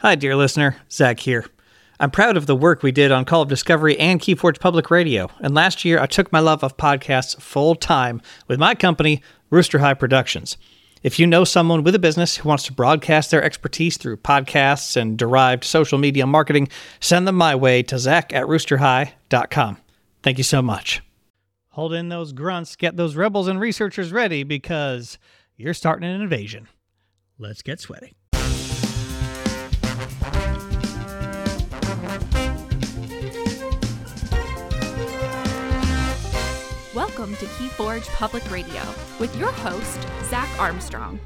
Hi, dear listener. Zach here. I'm proud of the work we did on Call of Discovery and Keyforge Public Radio, and last year I took my love of podcasts full time with my company, Rooster High Productions. If you know someone with a business who wants to broadcast their expertise through podcasts and derived social media marketing, send them my way to zach at roosterhigh.com. Thank you so much. Hold in those grunts, get those rebels and researchers ready because you're starting an invasion. Let's get sweaty. Welcome to Keyforge Public Radio with your host, Zach Armstrong.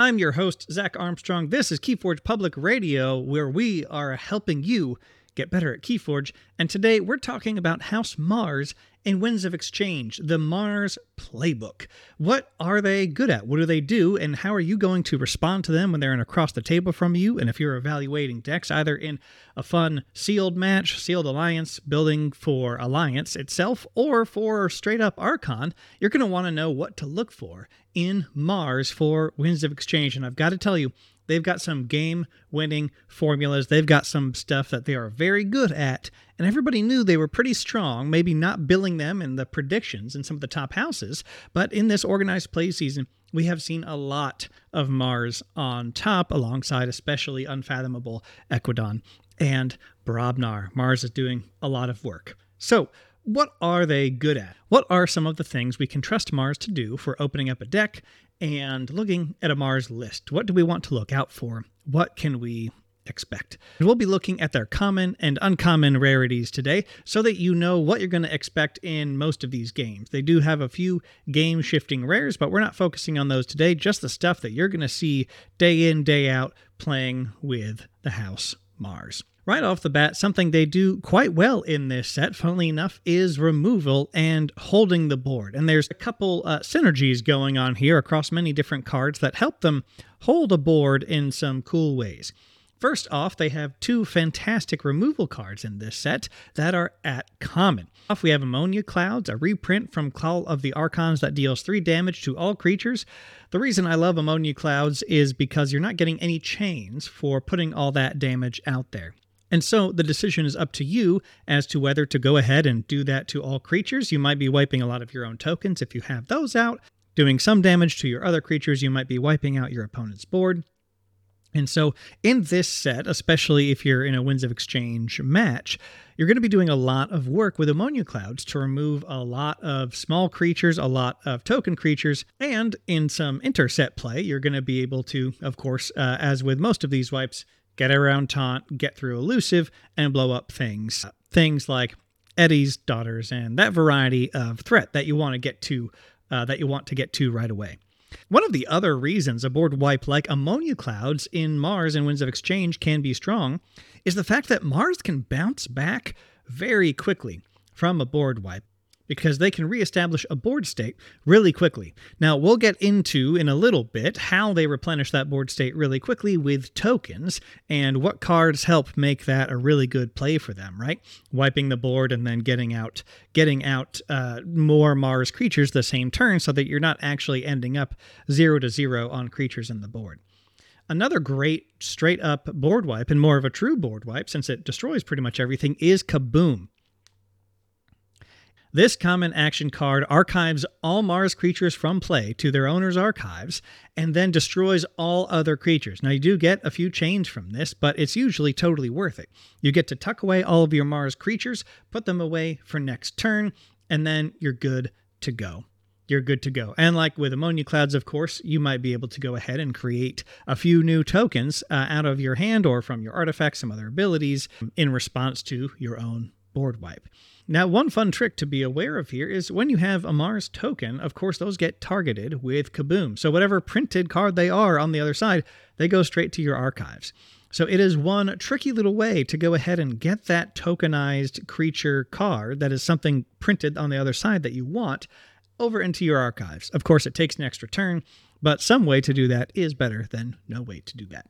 I'm your host, Zach Armstrong. This is Keyforge Public Radio, where we are helping you get better at Keyforge. And today we're talking about House Mars in Winds of Exchange, the Mars Playbook. What are they good at? What do they do? And how are you going to respond to them when they're in across the table from you? And if you're evaluating decks, either in a fun sealed match, sealed alliance, building for alliance itself, or for straight up Archon, you're going to want to know what to look for in Mars for Winds of Exchange. And I've got to tell you, They've got some game winning formulas. They've got some stuff that they are very good at. And everybody knew they were pretty strong, maybe not billing them in the predictions in some of the top houses. But in this organized play season, we have seen a lot of Mars on top, alongside especially Unfathomable Ekwidon and Brobnar. Mars is doing a lot of work. So, what are they good at? What are some of the things we can trust Mars to do for opening up a deck and looking at a Mars list? What do we want to look out for? What can we expect? We'll be looking at their common and uncommon rarities today so that you know what you're going to expect in most of these games. They do have a few game shifting rares, but we're not focusing on those today, just the stuff that you're going to see day in, day out playing with the House Mars. Right off the bat, something they do quite well in this set, funnily enough, is removal and holding the board. And there's a couple uh, synergies going on here across many different cards that help them hold a board in some cool ways. First off, they have two fantastic removal cards in this set that are at common. Off we have Ammonia Clouds, a reprint from Call of the Archons that deals 3 damage to all creatures. The reason I love Ammonia Clouds is because you're not getting any chains for putting all that damage out there. And so the decision is up to you as to whether to go ahead and do that to all creatures. You might be wiping a lot of your own tokens if you have those out. Doing some damage to your other creatures, you might be wiping out your opponent's board. And so, in this set, especially if you're in a Winds of Exchange match, you're going to be doing a lot of work with ammonia clouds to remove a lot of small creatures, a lot of token creatures, and in some intercept play, you're going to be able to, of course, uh, as with most of these wipes, get around taunt, get through elusive, and blow up things. Things like Eddie's daughters and that variety of threat that you want to get to uh, that you want to get to right away. One of the other reasons a board wipe like ammonia clouds in Mars and Winds of Exchange can be strong is the fact that Mars can bounce back very quickly from a board wipe because they can reestablish a board state really quickly. Now, we'll get into in a little bit how they replenish that board state really quickly with tokens and what cards help make that a really good play for them, right? Wiping the board and then getting out getting out uh, more Mars creatures the same turn so that you're not actually ending up 0 to 0 on creatures in the board. Another great straight up board wipe and more of a true board wipe since it destroys pretty much everything is Kaboom. This common action card archives all Mars creatures from play to their owner's archives and then destroys all other creatures. Now, you do get a few chains from this, but it's usually totally worth it. You get to tuck away all of your Mars creatures, put them away for next turn, and then you're good to go you're good to go. And like with ammonia clouds, of course, you might be able to go ahead and create a few new tokens uh, out of your hand or from your artifacts, some other abilities in response to your own board wipe. Now, one fun trick to be aware of here is when you have a Mars token, of course, those get targeted with Kaboom. So, whatever printed card they are on the other side, they go straight to your archives. So, it is one tricky little way to go ahead and get that tokenized creature card that is something printed on the other side that you want over into your archives. Of course, it takes an extra turn, but some way to do that is better than no way to do that.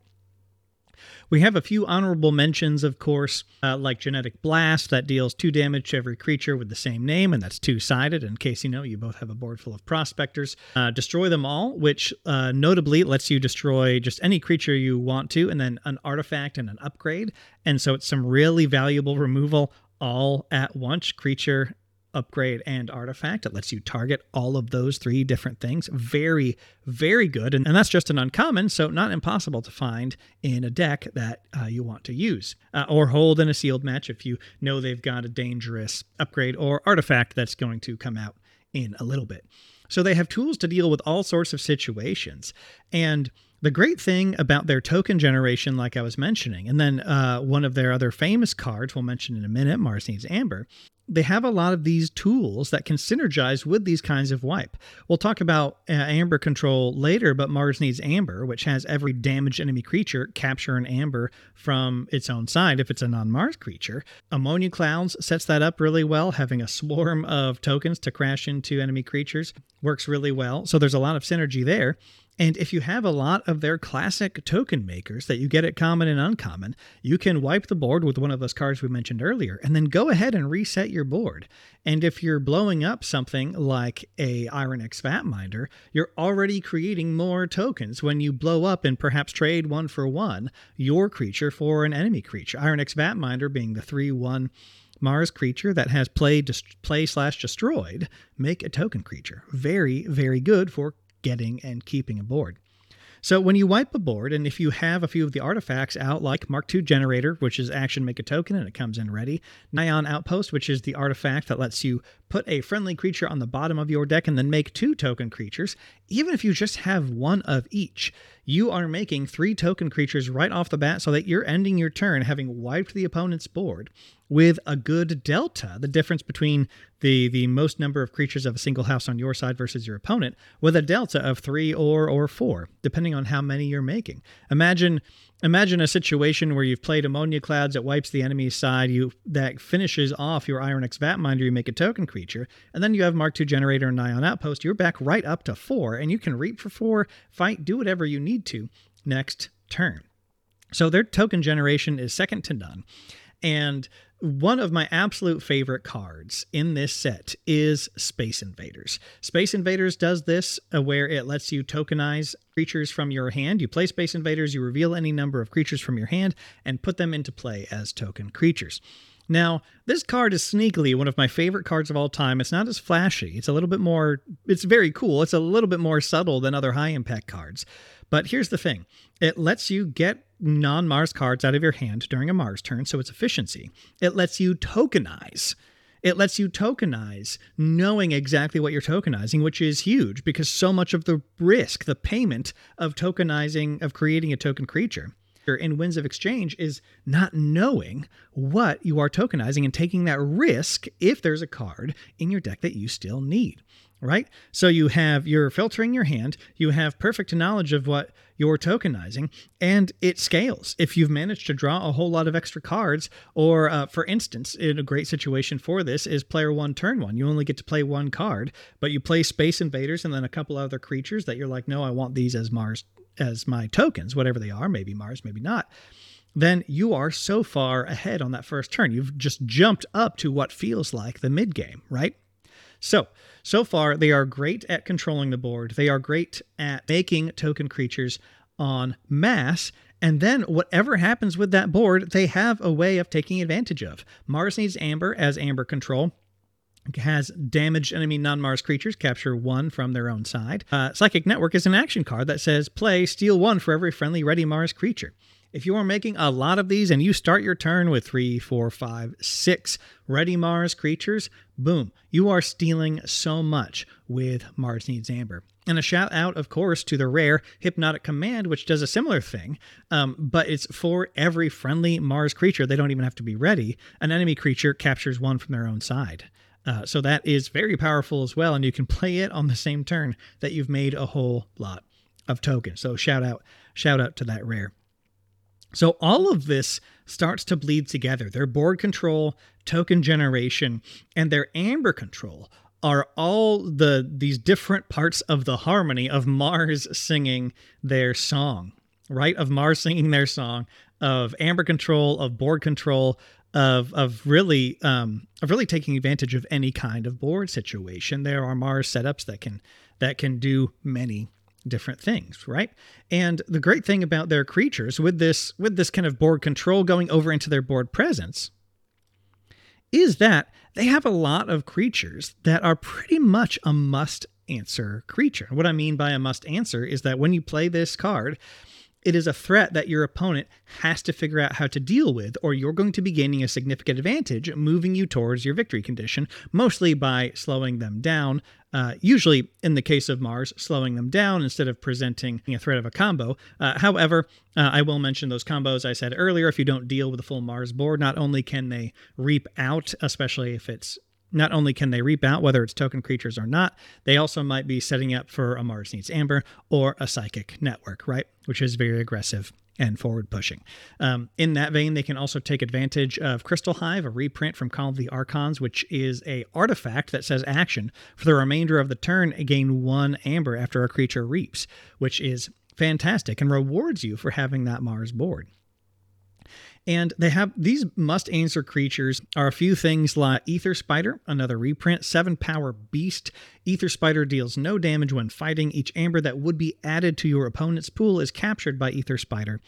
We have a few honorable mentions, of course, uh, like Genetic Blast, that deals two damage to every creature with the same name, and that's two sided, in case you know you both have a board full of prospectors. Uh, destroy them all, which uh, notably lets you destroy just any creature you want to, and then an artifact and an upgrade. And so it's some really valuable removal all at once creature upgrade and artifact. It lets you target all of those three different things. Very, very good. And, and that's just an uncommon, so not impossible to find in a deck that uh, you want to use uh, or hold in a sealed match if you know they've got a dangerous upgrade or artifact that's going to come out in a little bit. So they have tools to deal with all sorts of situations. And the great thing about their token generation, like I was mentioning, and then uh, one of their other famous cards we'll mention in a minute, Mars Needs Amber, they have a lot of these tools that can synergize with these kinds of wipe. We'll talk about uh, amber control later, but Mars needs amber, which has every damaged enemy creature capture an amber from its own side if it's a non Mars creature. Ammonia Clouds sets that up really well, having a swarm of tokens to crash into enemy creatures works really well. So there's a lot of synergy there. And if you have a lot of their classic token makers that you get at common and uncommon, you can wipe the board with one of those cards we mentioned earlier and then go ahead and reset your board. And if you're blowing up something like a Ironyx Vatminder, you're already creating more tokens when you blow up and perhaps trade one for one your creature for an enemy creature. Ironyx Vatminder being the 3 1 Mars creature that has play, play slash destroyed, make a token creature. Very, very good for getting and keeping a board. So when you wipe a board, and if you have a few of the artifacts out, like Mark II Generator, which is action make a token and it comes in ready, Nyan Outpost, which is the artifact that lets you put a friendly creature on the bottom of your deck and then make two token creatures, even if you just have one of each, you are making three token creatures right off the bat so that you're ending your turn having wiped the opponent's board with a good delta, the difference between the the most number of creatures of a single house on your side versus your opponent, with a delta of three or or four, depending on how many you're making. Imagine imagine a situation where you've played ammonia clouds that wipes the enemy's side, you that finishes off your Ironyx Vatminder, you make a token creature, and then you have Mark II generator and Ion Outpost, you're back right up to four, and you can reap for four, fight, do whatever you need to next turn. So their token generation is second to none. And one of my absolute favorite cards in this set is Space Invaders. Space Invaders does this uh, where it lets you tokenize creatures from your hand. You play Space Invaders, you reveal any number of creatures from your hand, and put them into play as token creatures. Now, this card is sneakily one of my favorite cards of all time. It's not as flashy. It's a little bit more, it's very cool. It's a little bit more subtle than other high impact cards. But here's the thing it lets you get non Mars cards out of your hand during a Mars turn, so it's efficiency. It lets you tokenize. It lets you tokenize knowing exactly what you're tokenizing, which is huge because so much of the risk, the payment of tokenizing, of creating a token creature in Winds of Exchange is not knowing what you are tokenizing and taking that risk if there's a card in your deck that you still need right? So you have you're filtering your hand, you have perfect knowledge of what you're tokenizing, and it scales. If you've managed to draw a whole lot of extra cards, or uh, for instance, in a great situation for this is player one, turn one. You only get to play one card, but you play Space Invaders and then a couple other creatures that you're like, no, I want these as Mars as my tokens, whatever they are, maybe Mars, maybe not then you are so far ahead on that first turn. You've just jumped up to what feels like the mid game, right? So, so far, they are great at controlling the board. They are great at making token creatures on mass. And then, whatever happens with that board, they have a way of taking advantage of. Mars needs Amber as Amber control has damaged enemy non-Mars creatures capture one from their own side. Uh, Psychic Network is an action card that says play steal one for every friendly ready Mars creature. If you are making a lot of these and you start your turn with three, four, five, six ready Mars creatures, boom, you are stealing so much with Mars Needs Amber. And a shout out, of course, to the rare Hypnotic Command, which does a similar thing, um, but it's for every friendly Mars creature. They don't even have to be ready. An enemy creature captures one from their own side. Uh, so that is very powerful as well, and you can play it on the same turn that you've made a whole lot of tokens. So shout out, shout out to that rare. So all of this starts to bleed together. Their board control, token generation, and their amber control are all the these different parts of the harmony of Mars singing their song, right? Of Mars singing their song of amber control, of board control, of of really um, of really taking advantage of any kind of board situation. There are Mars setups that can that can do many different things, right? And the great thing about their creatures with this with this kind of board control going over into their board presence is that they have a lot of creatures that are pretty much a must answer creature. What I mean by a must answer is that when you play this card, it is a threat that your opponent has to figure out how to deal with, or you're going to be gaining a significant advantage, moving you towards your victory condition, mostly by slowing them down. Uh, usually, in the case of Mars, slowing them down instead of presenting a threat of a combo. Uh, however, uh, I will mention those combos I said earlier. If you don't deal with a full Mars board, not only can they reap out, especially if it's not only can they reap out whether it's token creatures or not, they also might be setting up for a Mars Needs Amber or a Psychic Network, right? Which is very aggressive and forward pushing. Um, in that vein, they can also take advantage of Crystal Hive, a reprint from Call of the Archons, which is a artifact that says action for the remainder of the turn. Gain one amber after a creature reaps, which is fantastic and rewards you for having that Mars board. And they have these must answer creatures are a few things like Ether Spider, another reprint, 7 power beast. Ether Spider deals no damage when fighting. Each amber that would be added to your opponent's pool is captured by Ether Spider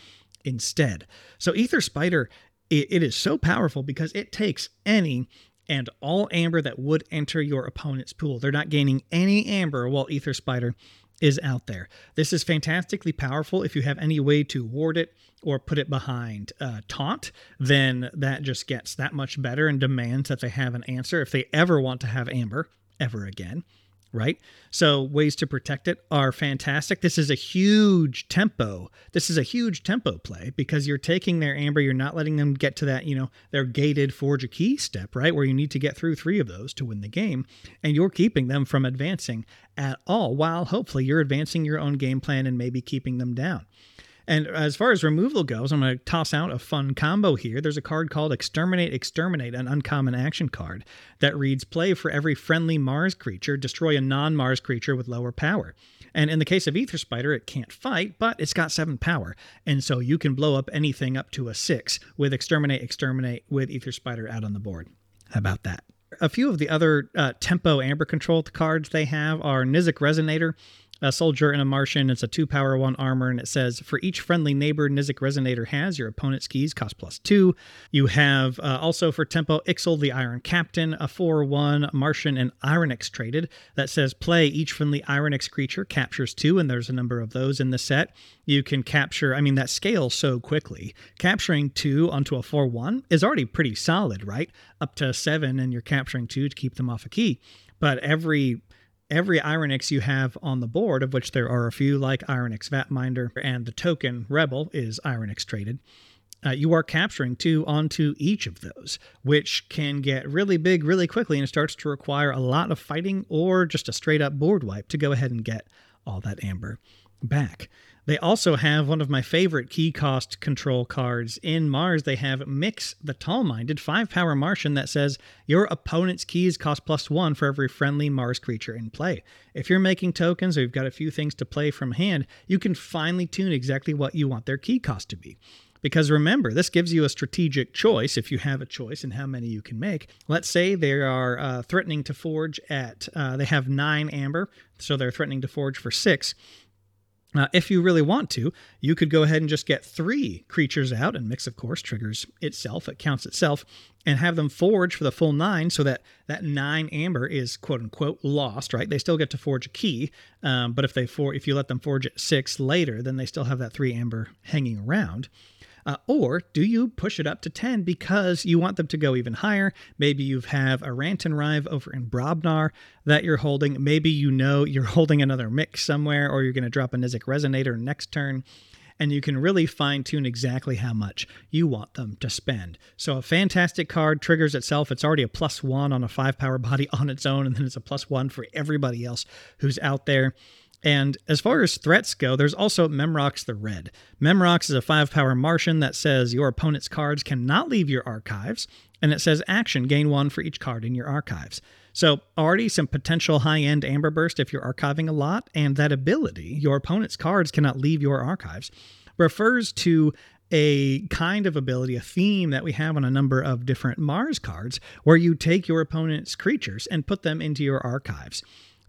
instead. So Ether Spider it, it is so powerful because it takes any and all amber that would enter your opponent's pool. They're not gaining any amber while Ether Spider is out there. This is fantastically powerful. If you have any way to ward it or put it behind uh, taunt, then that just gets that much better and demands that they have an answer if they ever want to have Amber ever again right? So ways to protect it are fantastic. This is a huge tempo. This is a huge tempo play because you're taking their amber, you're not letting them get to that, you know, their gated forge a key step, right? Where you need to get through three of those to win the game, and you're keeping them from advancing at all while hopefully you're advancing your own game plan and maybe keeping them down. And as far as removal goes, I'm going to toss out a fun combo here. There's a card called Exterminate Exterminate, an uncommon action card that reads Play for every friendly Mars creature, destroy a non Mars creature with lower power. And in the case of Ether Spider, it can't fight, but it's got seven power. And so you can blow up anything up to a six with Exterminate Exterminate with Ether Spider out on the board. How about that? A few of the other uh, tempo amber control cards they have are Nizik Resonator a soldier and a Martian. It's a two power, one armor, and it says for each friendly neighbor Nizik Resonator has, your opponent's keys cost plus two. You have uh, also for tempo Ixal the Iron Captain, a 4 1 Martian and Ironyx traded that says play each friendly Ironyx creature captures two, and there's a number of those in the set. You can capture, I mean, that scales so quickly. Capturing two onto a 4 1 is already pretty solid, right? Up to seven, and you're capturing two to keep them off a key. But every every Ironyx you have on the board, of which there are a few like Ironyx Vatminder and the token Rebel is Ironyx traded, uh, you are capturing two onto each of those, which can get really big really quickly and it starts to require a lot of fighting or just a straight up board wipe to go ahead and get all that amber back. They also have one of my favorite key cost control cards in Mars. They have Mix the Tall Minded 5 power Martian that says your opponent's keys cost plus 1 for every friendly Mars creature in play. If you're making tokens or you've got a few things to play from hand, you can finely tune exactly what you want their key cost to be. Because remember, this gives you a strategic choice if you have a choice in how many you can make. Let's say they are uh, threatening to forge at, uh, they have nine amber, so they're threatening to forge for six. Uh, if you really want to, you could go ahead and just get three creatures out, and Mix, of course, triggers itself, it counts itself, and have them forge for the full nine so that that nine amber is quote unquote lost, right? They still get to forge a key, um, but if they for if you let them forge at six later, then they still have that three amber hanging around. Uh, or do you push it up to 10 because you want them to go even higher? Maybe you have a Rant and Rive over in Brobnar that you're holding. Maybe you know you're holding another mix somewhere, or you're going to drop a Nizhik Resonator next turn. And you can really fine tune exactly how much you want them to spend. So, a fantastic card triggers itself. It's already a plus one on a five power body on its own, and then it's a plus one for everybody else who's out there. And as far as threats go, there's also Memrox the Red. Memrox is a 5 power Martian that says your opponent's cards cannot leave your archives, and it says action, gain one for each card in your archives. So, already some potential high end Amber Burst if you're archiving a lot, and that ability, your opponent's cards cannot leave your archives, refers to a kind of ability, a theme that we have on a number of different Mars cards, where you take your opponent's creatures and put them into your archives.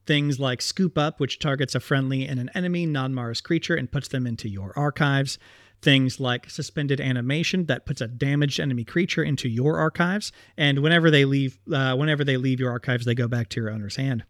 Things like Scoop Up, which targets a friendly and an enemy non Mars creature and puts them into your archives. Things like Suspended Animation that puts a damaged enemy creature into your archives, and whenever they leave, uh, whenever they leave your archives, they go back to your owner's hand.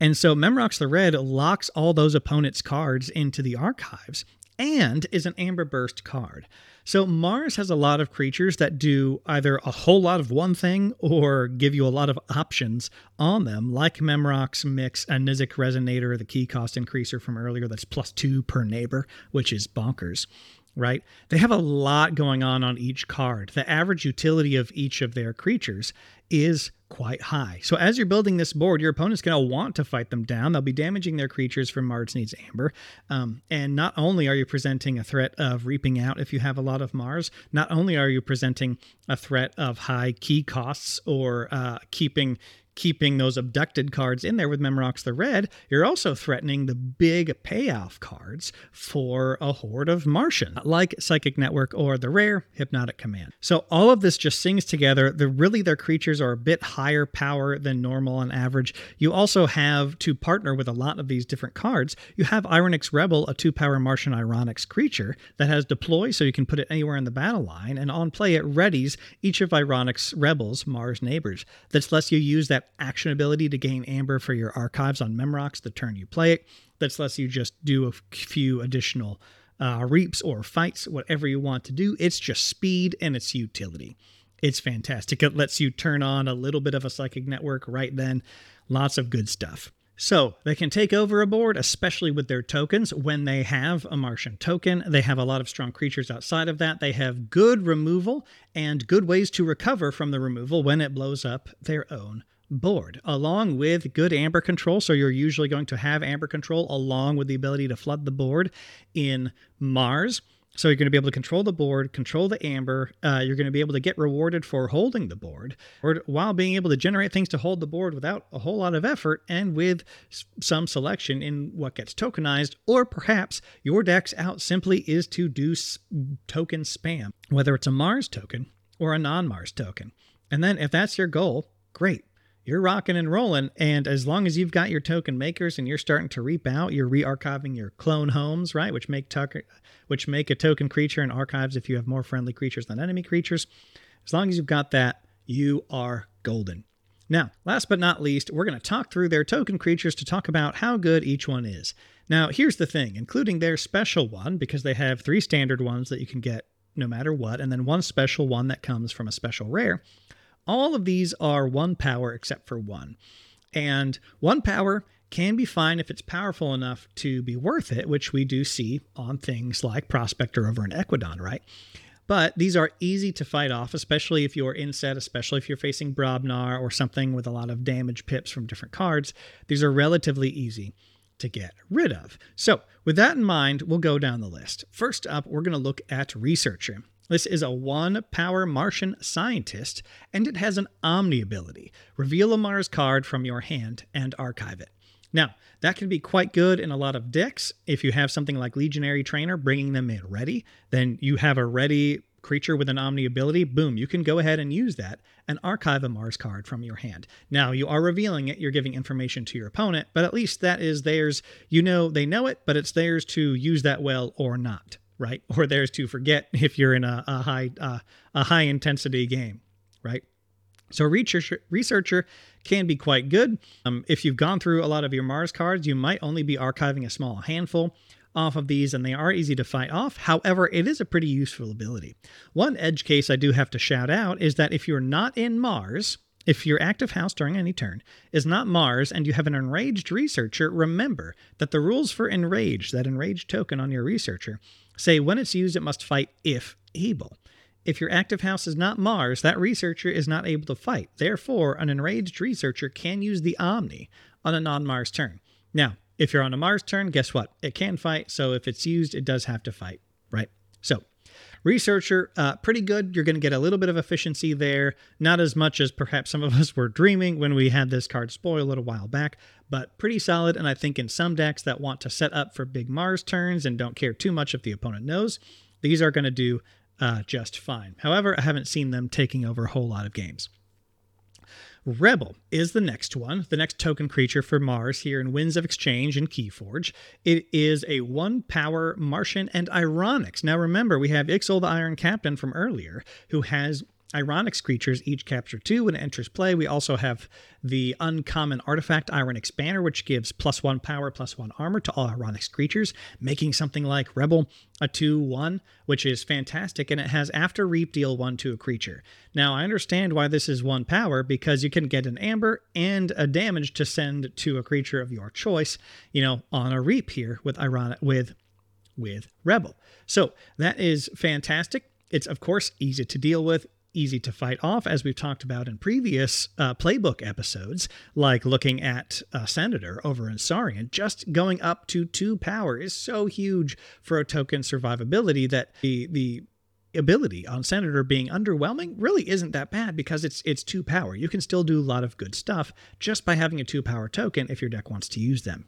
And so Memrox the Red locks all those opponent's cards into the archives and is an Amber Burst card. So Mars has a lot of creatures that do either a whole lot of one thing or give you a lot of options on them, like Memrox Mix, a Nizhik Resonator, the key cost increaser from earlier that's plus two per neighbor, which is bonkers right? They have a lot going on on each card. The average utility of each of their creatures is quite high. So as you're building this board, your opponent's going to want to fight them down. They'll be damaging their creatures from Mars Needs Amber. Um, and not only are you presenting a threat of reaping out if you have a lot of Mars, not only are you presenting a threat of high key costs or uh, keeping keeping those abducted cards in there with Memrox the Red, you're also threatening the big payoff cards for a horde of Martian, like Psychic Network or the rare Hypnotic Command. So all of this just sings together. The really their creatures are a bit higher power than normal on average. You also have to partner with a lot of these different cards. You have Ironyx Rebel, a two power Martian Ironyx creature that has deploy, so you can put it anywhere in the battle line, and on play it readies each of Ironyx Rebel's Mars neighbors. This lets you use that action ability to gain amber for your archives on Memrox the turn you play it. That lets you just do a few additional uh, reaps or fights, whatever you want to do. It's just speed and it's utility. It's fantastic. It lets you turn on a little bit of a psychic network right then. Lots of good stuff. So they can take over a board, especially with their tokens. When they have a Martian token, they have a lot of strong creatures outside of that. They have good removal and good ways to recover from the removal when it blows up their own board, along with good amber control. So you're usually going to have amber control along with the ability to flood the board in Mars. So you're going to be able to control the board, control the amber. Uh, you're going to be able to get rewarded for holding the board, or while being able to generate things to hold the board without a whole lot of effort and with some selection in what gets tokenized. Or perhaps your deck's out simply is to do token spam, whether it's a Mars token or a non-Mars token. And then if that's your goal, great you're rocking and rolling. And as long as you've got your token makers and you're starting to reap out, you're re-archiving your clone homes, right? Which make tucker, which make a token creature and archives if you have more friendly creatures than enemy creatures. As long as you've got that, you are golden. Now, last but not least, we're going to talk through their token creatures to talk about how good each one is. Now, here's the thing, including their special one, because they have three standard ones that you can get no matter what, and then one special one that comes from a special rare. All of these are one power except for one. And one power can be fine if it's powerful enough to be worth it, which we do see on things like Prospector over in Ekwidon, right? But these are easy to fight off, especially if you're in set, especially if you're facing Brobnar or something with a lot of damage pips from different cards. These are relatively easy to get rid of. So, with that in mind, we'll go down the list. First up, we're going to look at Researcher. This is a one power Martian scientist, and it has an Omni ability. Reveal a Mars card from your hand and archive it. Now, that can be quite good in a lot of decks. If you have something like Legionary Trainer bringing them in ready, then you have a ready creature with an Omni ability. Boom, you can go ahead and use that and archive a Mars card from your hand. Now, you are revealing it, you're giving information to your opponent, but at least that is theirs. You know they know it, but it's theirs to use that well or not right? Or theirs to forget if you're in a, a high uh, a high intensity game, right? So researcher researcher can be quite good. Um, if you've gone through a lot of your Mars cards, you might only be archiving a small handful off of these, and they are easy to fight off. However, it is a pretty useful ability. One edge case I do have to shout out is that if you're not in Mars, if your active house during any turn is not Mars and you have an enraged researcher, remember that the rules for enraged, that enraged token on your researcher, say when it's used, it must fight if able. If your active house is not Mars, that researcher is not able to fight. Therefore, an enraged researcher can use the Omni on a non Mars turn. Now, if you're on a Mars turn, guess what? It can fight. So if it's used, it does have to fight, right? So Researcher, uh, pretty good. You're going to get a little bit of efficiency there. Not as much as perhaps some of us were dreaming when we had this card spoil a little while back, but pretty solid. And I think in some decks that want to set up for big Mars turns and don't care too much if the opponent knows, these are going to do uh, just fine. However, I haven't seen them taking over a whole lot of games. Rebel is the next one, the next token creature for Mars here in Winds of Exchange and Keyforge. It is a one power Martian and Ironyx. Now remember, we have Ixol the Iron Captain from earlier, who has Ironyx creatures each capture two when it enters play. We also have the uncommon artifact Ironyx Banner, which gives plus one power, plus one armor to all Ironyx creatures, making something like Rebel a 2 1, which is fantastic. And it has after Reap deal 1 to a creature. Now, I understand why this is one power because you can get an Amber and a damage to send to a creature of your choice, you know, on a Reap here with Ironic, with with Rebel. So that is fantastic. It's, of course, easy to deal with, easy to fight off, as we've talked about in previous uh, playbook episodes, like looking at uh, Senator over in Saurian. Just going up to two power is so huge for a token survivability that the the ability on Senator being underwhelming really isn't that bad because it's it's two power. You can still do a lot of good stuff just by having a two power token if your deck wants to use them.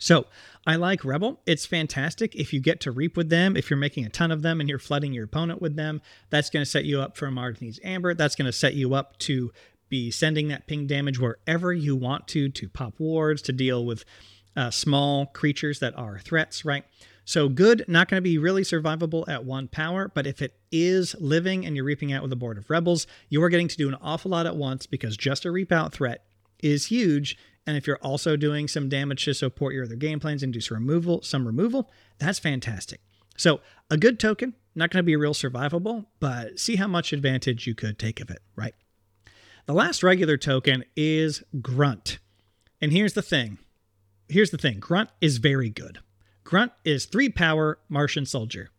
So I like Rebel. It's fantastic. If you get to reap with them, if you're making a ton of them and you're flooding your opponent with them, that's going to set you up for a Mars Needs Amber. That's going to set you up to be sending that ping damage wherever you want to, to pop wards, to deal with uh, small creatures that are threats, right? So good, not going to be really survivable at one power, but if it is living and you're reaping out with a board of rebels, you are getting to do an awful lot at once because just a reap out threat is huge and if you're also doing some damage to support your other game plans some removal, some removal, that's fantastic. So a good token, not going to be real survivable, but see how much advantage you could take of it, right? The last regular token is Grunt. And here's the thing. Here's the thing. Grunt is very good. Grunt is 3 power Martian soldier.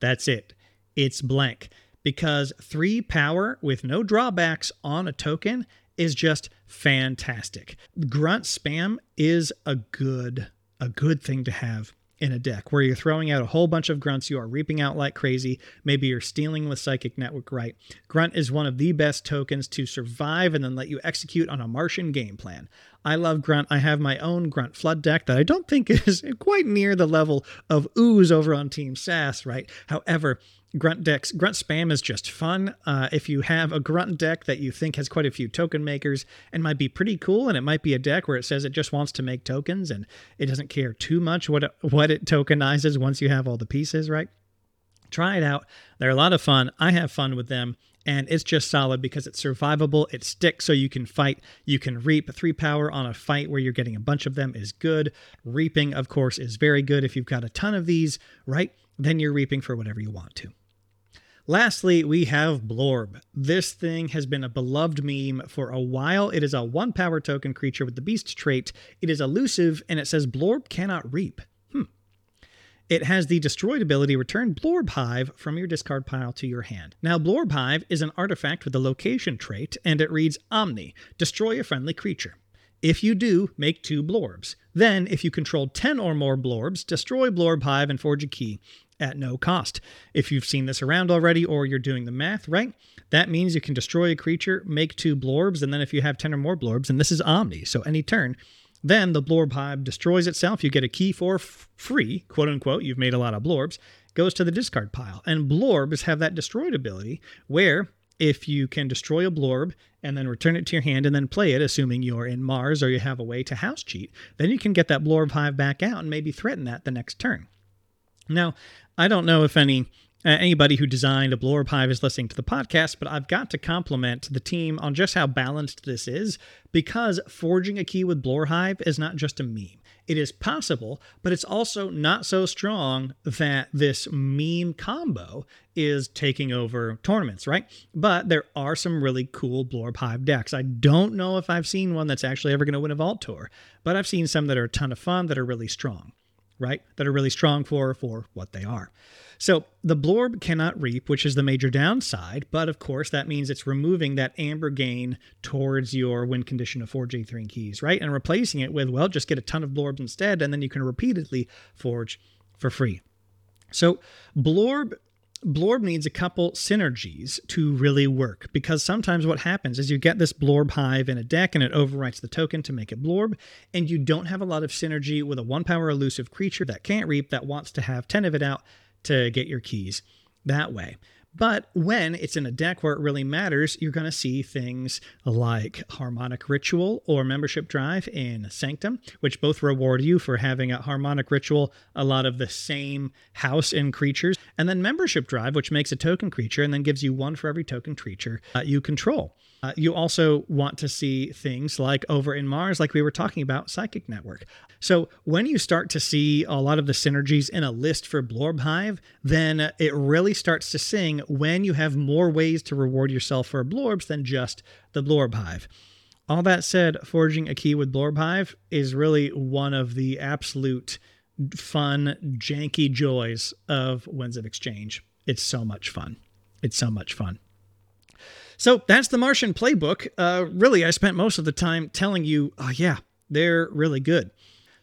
That's it. It's blank because 3 power with no drawbacks on a token is just fantastic. Grunt spam is a good a good thing to have in a deck where you're throwing out a whole bunch of grunts, you are reaping out like crazy. Maybe you're stealing with Psychic Network right. Grunt is one of the best tokens to survive and then let you execute on a Martian game plan. I love Grunt. I have my own Grunt Flood deck that I don't think is quite near the level of Ooze over on Team SAS, right? However, grunt decks grunt spam is just fun. Uh, if you have a grunt deck that you think has quite a few token makers and might be pretty cool and it might be a deck where it says it just wants to make tokens and it doesn't care too much what it, what it tokenizes once you have all the pieces right? Try it out. They're a lot of fun. I have fun with them and it's just solid because it's survivable. It sticks so you can fight. You can reap. Three power on a fight where you're getting a bunch of them is good. Reaping of course is very good. If you've got a ton of these right then you're reaping for whatever you want to Lastly, we have Blorb. This thing has been a beloved meme for a while. It is a one power token creature with the beast trait. It is elusive and it says Blorb cannot reap. Hmm. It has the destroyed ability return Blorb Hive from your discard pile to your hand. Now, Blorb Hive is an artifact with the location trait and it reads Omni, destroy a friendly creature. If you do, make two blorbs. Then, if you control 10 or more blorbs, destroy Blorb Hive and forge a key at no cost. If you've seen this around already or you're doing the math right, that means you can destroy a creature, make two blorbs, and then if you have 10 or more blorbs, and this is Omni, so any turn, then the blorb hive destroys itself. You get a key for f- free, quote unquote. You've made a lot of blorbs, goes to the discard pile. And blorbs have that destroyed ability where if you can destroy a blorb and then return it to your hand and then play it, assuming you're in Mars or you have a way to house cheat, then you can get that blorb hive back out and maybe threaten that the next turn. Now, I don't know if any uh, anybody who designed a Blorb Hive is listening to the podcast, but I've got to compliment the team on just how balanced this is because forging a key with Blorb Hive is not just a meme. It is possible, but it's also not so strong that this meme combo is taking over tournaments, right? But there are some really cool Blorb Hive decks. I don't know if I've seen one that's actually ever going to win a Vault Tour, but I've seen some that are a ton of fun that are really strong right? That are really strong for for what they are. So the blorb cannot reap, which is the major downside, but of course that means it's removing that amber gain towards your win condition of 4J3 keys, right? And replacing it with, well, just get a ton of blorbs instead, and then you can repeatedly forge for free. So blorb Blorb needs a couple synergies to really work because sometimes what happens is you get this Blorb hive in a deck and it overwrites the token to make it Blorb, and you don't have a lot of synergy with a one power elusive creature that can't reap that wants to have 10 of it out to get your keys that way. But when it's in a deck where it really matters, you're going to see things like Harmonic Ritual or Membership Drive in Sanctum, which both reward you for having a Harmonic Ritual, a lot of the same house and creatures, and then Membership Drive, which makes a token creature and then gives you one for every token creature uh, you control. Uh, you also want to see things like over in Mars, like we were talking about, Psychic Network. So when you start to see a lot of the synergies in a list for Blorb Hive, then it really starts to sing when you have more ways to reward yourself for Blorbs than just the Blorb Hive. All that said, forging a key with Blorb Hive is really one of the absolute fun, janky joys of Winds of Exchange. It's so much fun. It's so much fun. So that's the Martian playbook. Uh, really, I spent most of the time telling you, oh, yeah, they're really good.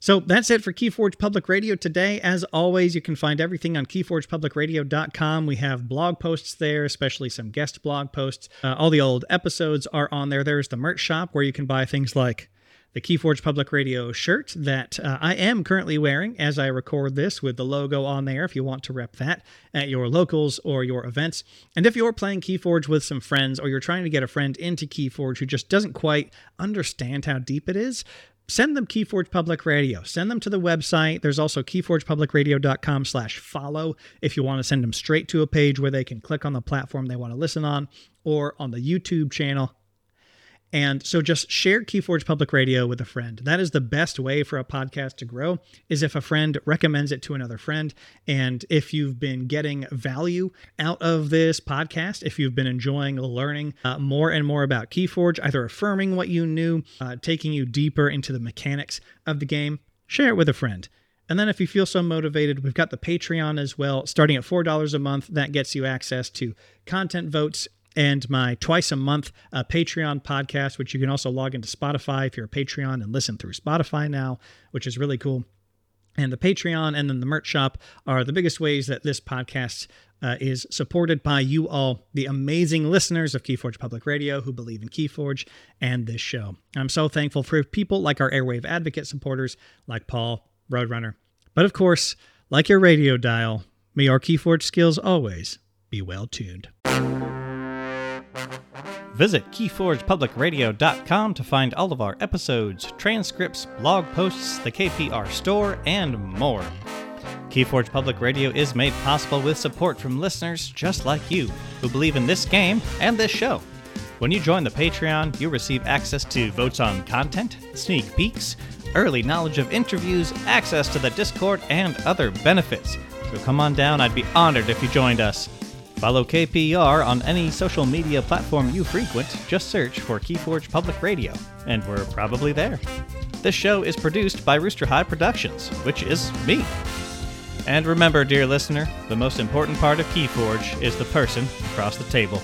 So that's it for Keyforge Public Radio today. As always, you can find everything on keyforgepublicradio.com. We have blog posts there, especially some guest blog posts. Uh, all the old episodes are on there. There's the merch shop where you can buy things like the Keyforge Public Radio shirt that uh, I am currently wearing as I record this with the logo on there if you want to rep that at your locals or your events. And if you're playing Keyforge with some friends or you're trying to get a friend into Keyforge who just doesn't quite understand how deep it is, send them Keyforge Public Radio. Send them to the website. There's also keyforgepublicradio.com slash follow if you want to send them straight to a page where they can click on the platform they want to listen on or on the YouTube channel and so just share Keyforge Public Radio with a friend. That is the best way for a podcast to grow is if a friend recommends it to another friend. And if you've been getting value out of this podcast, if you've been enjoying learning uh, more and more about Keyforge, either affirming what you knew, uh, taking you deeper into the mechanics of the game, share it with a friend. And then if you feel so motivated, we've got the Patreon as well, starting at $4 a month. That gets you access to content votes and my twice a month uh, Patreon podcast, which you can also log into Spotify if you're a Patreon and listen through Spotify now, which is really cool. And the Patreon and then the merch shop are the biggest ways that this podcast uh, is supported by you all, the amazing listeners of Keyforge Public Radio who believe in Keyforge and this show. I'm so thankful for people like our Airwave Advocate supporters, like Paul, Roadrunner. But of course, like your radio dial, may your Keyforge skills always be well tuned. Visit KeyforgePublicRadio.com to find all of our episodes, transcripts, blog posts, the KPR store, and more. Keyforge Public Radio is made possible with support from listeners just like you who believe in this game and this show. When you join the Patreon, you receive access to votes on content, sneak peeks, early knowledge of interviews, access to the Discord, and other benefits. So come on down, I'd be honored if you joined us. Follow KPR on any social media platform you frequent. Just search for Keyforge Public Radio, and we're probably there. This show is produced by Rooster High Productions, which is me. And remember, dear listener, the most important part of Keyforge is the person across the table.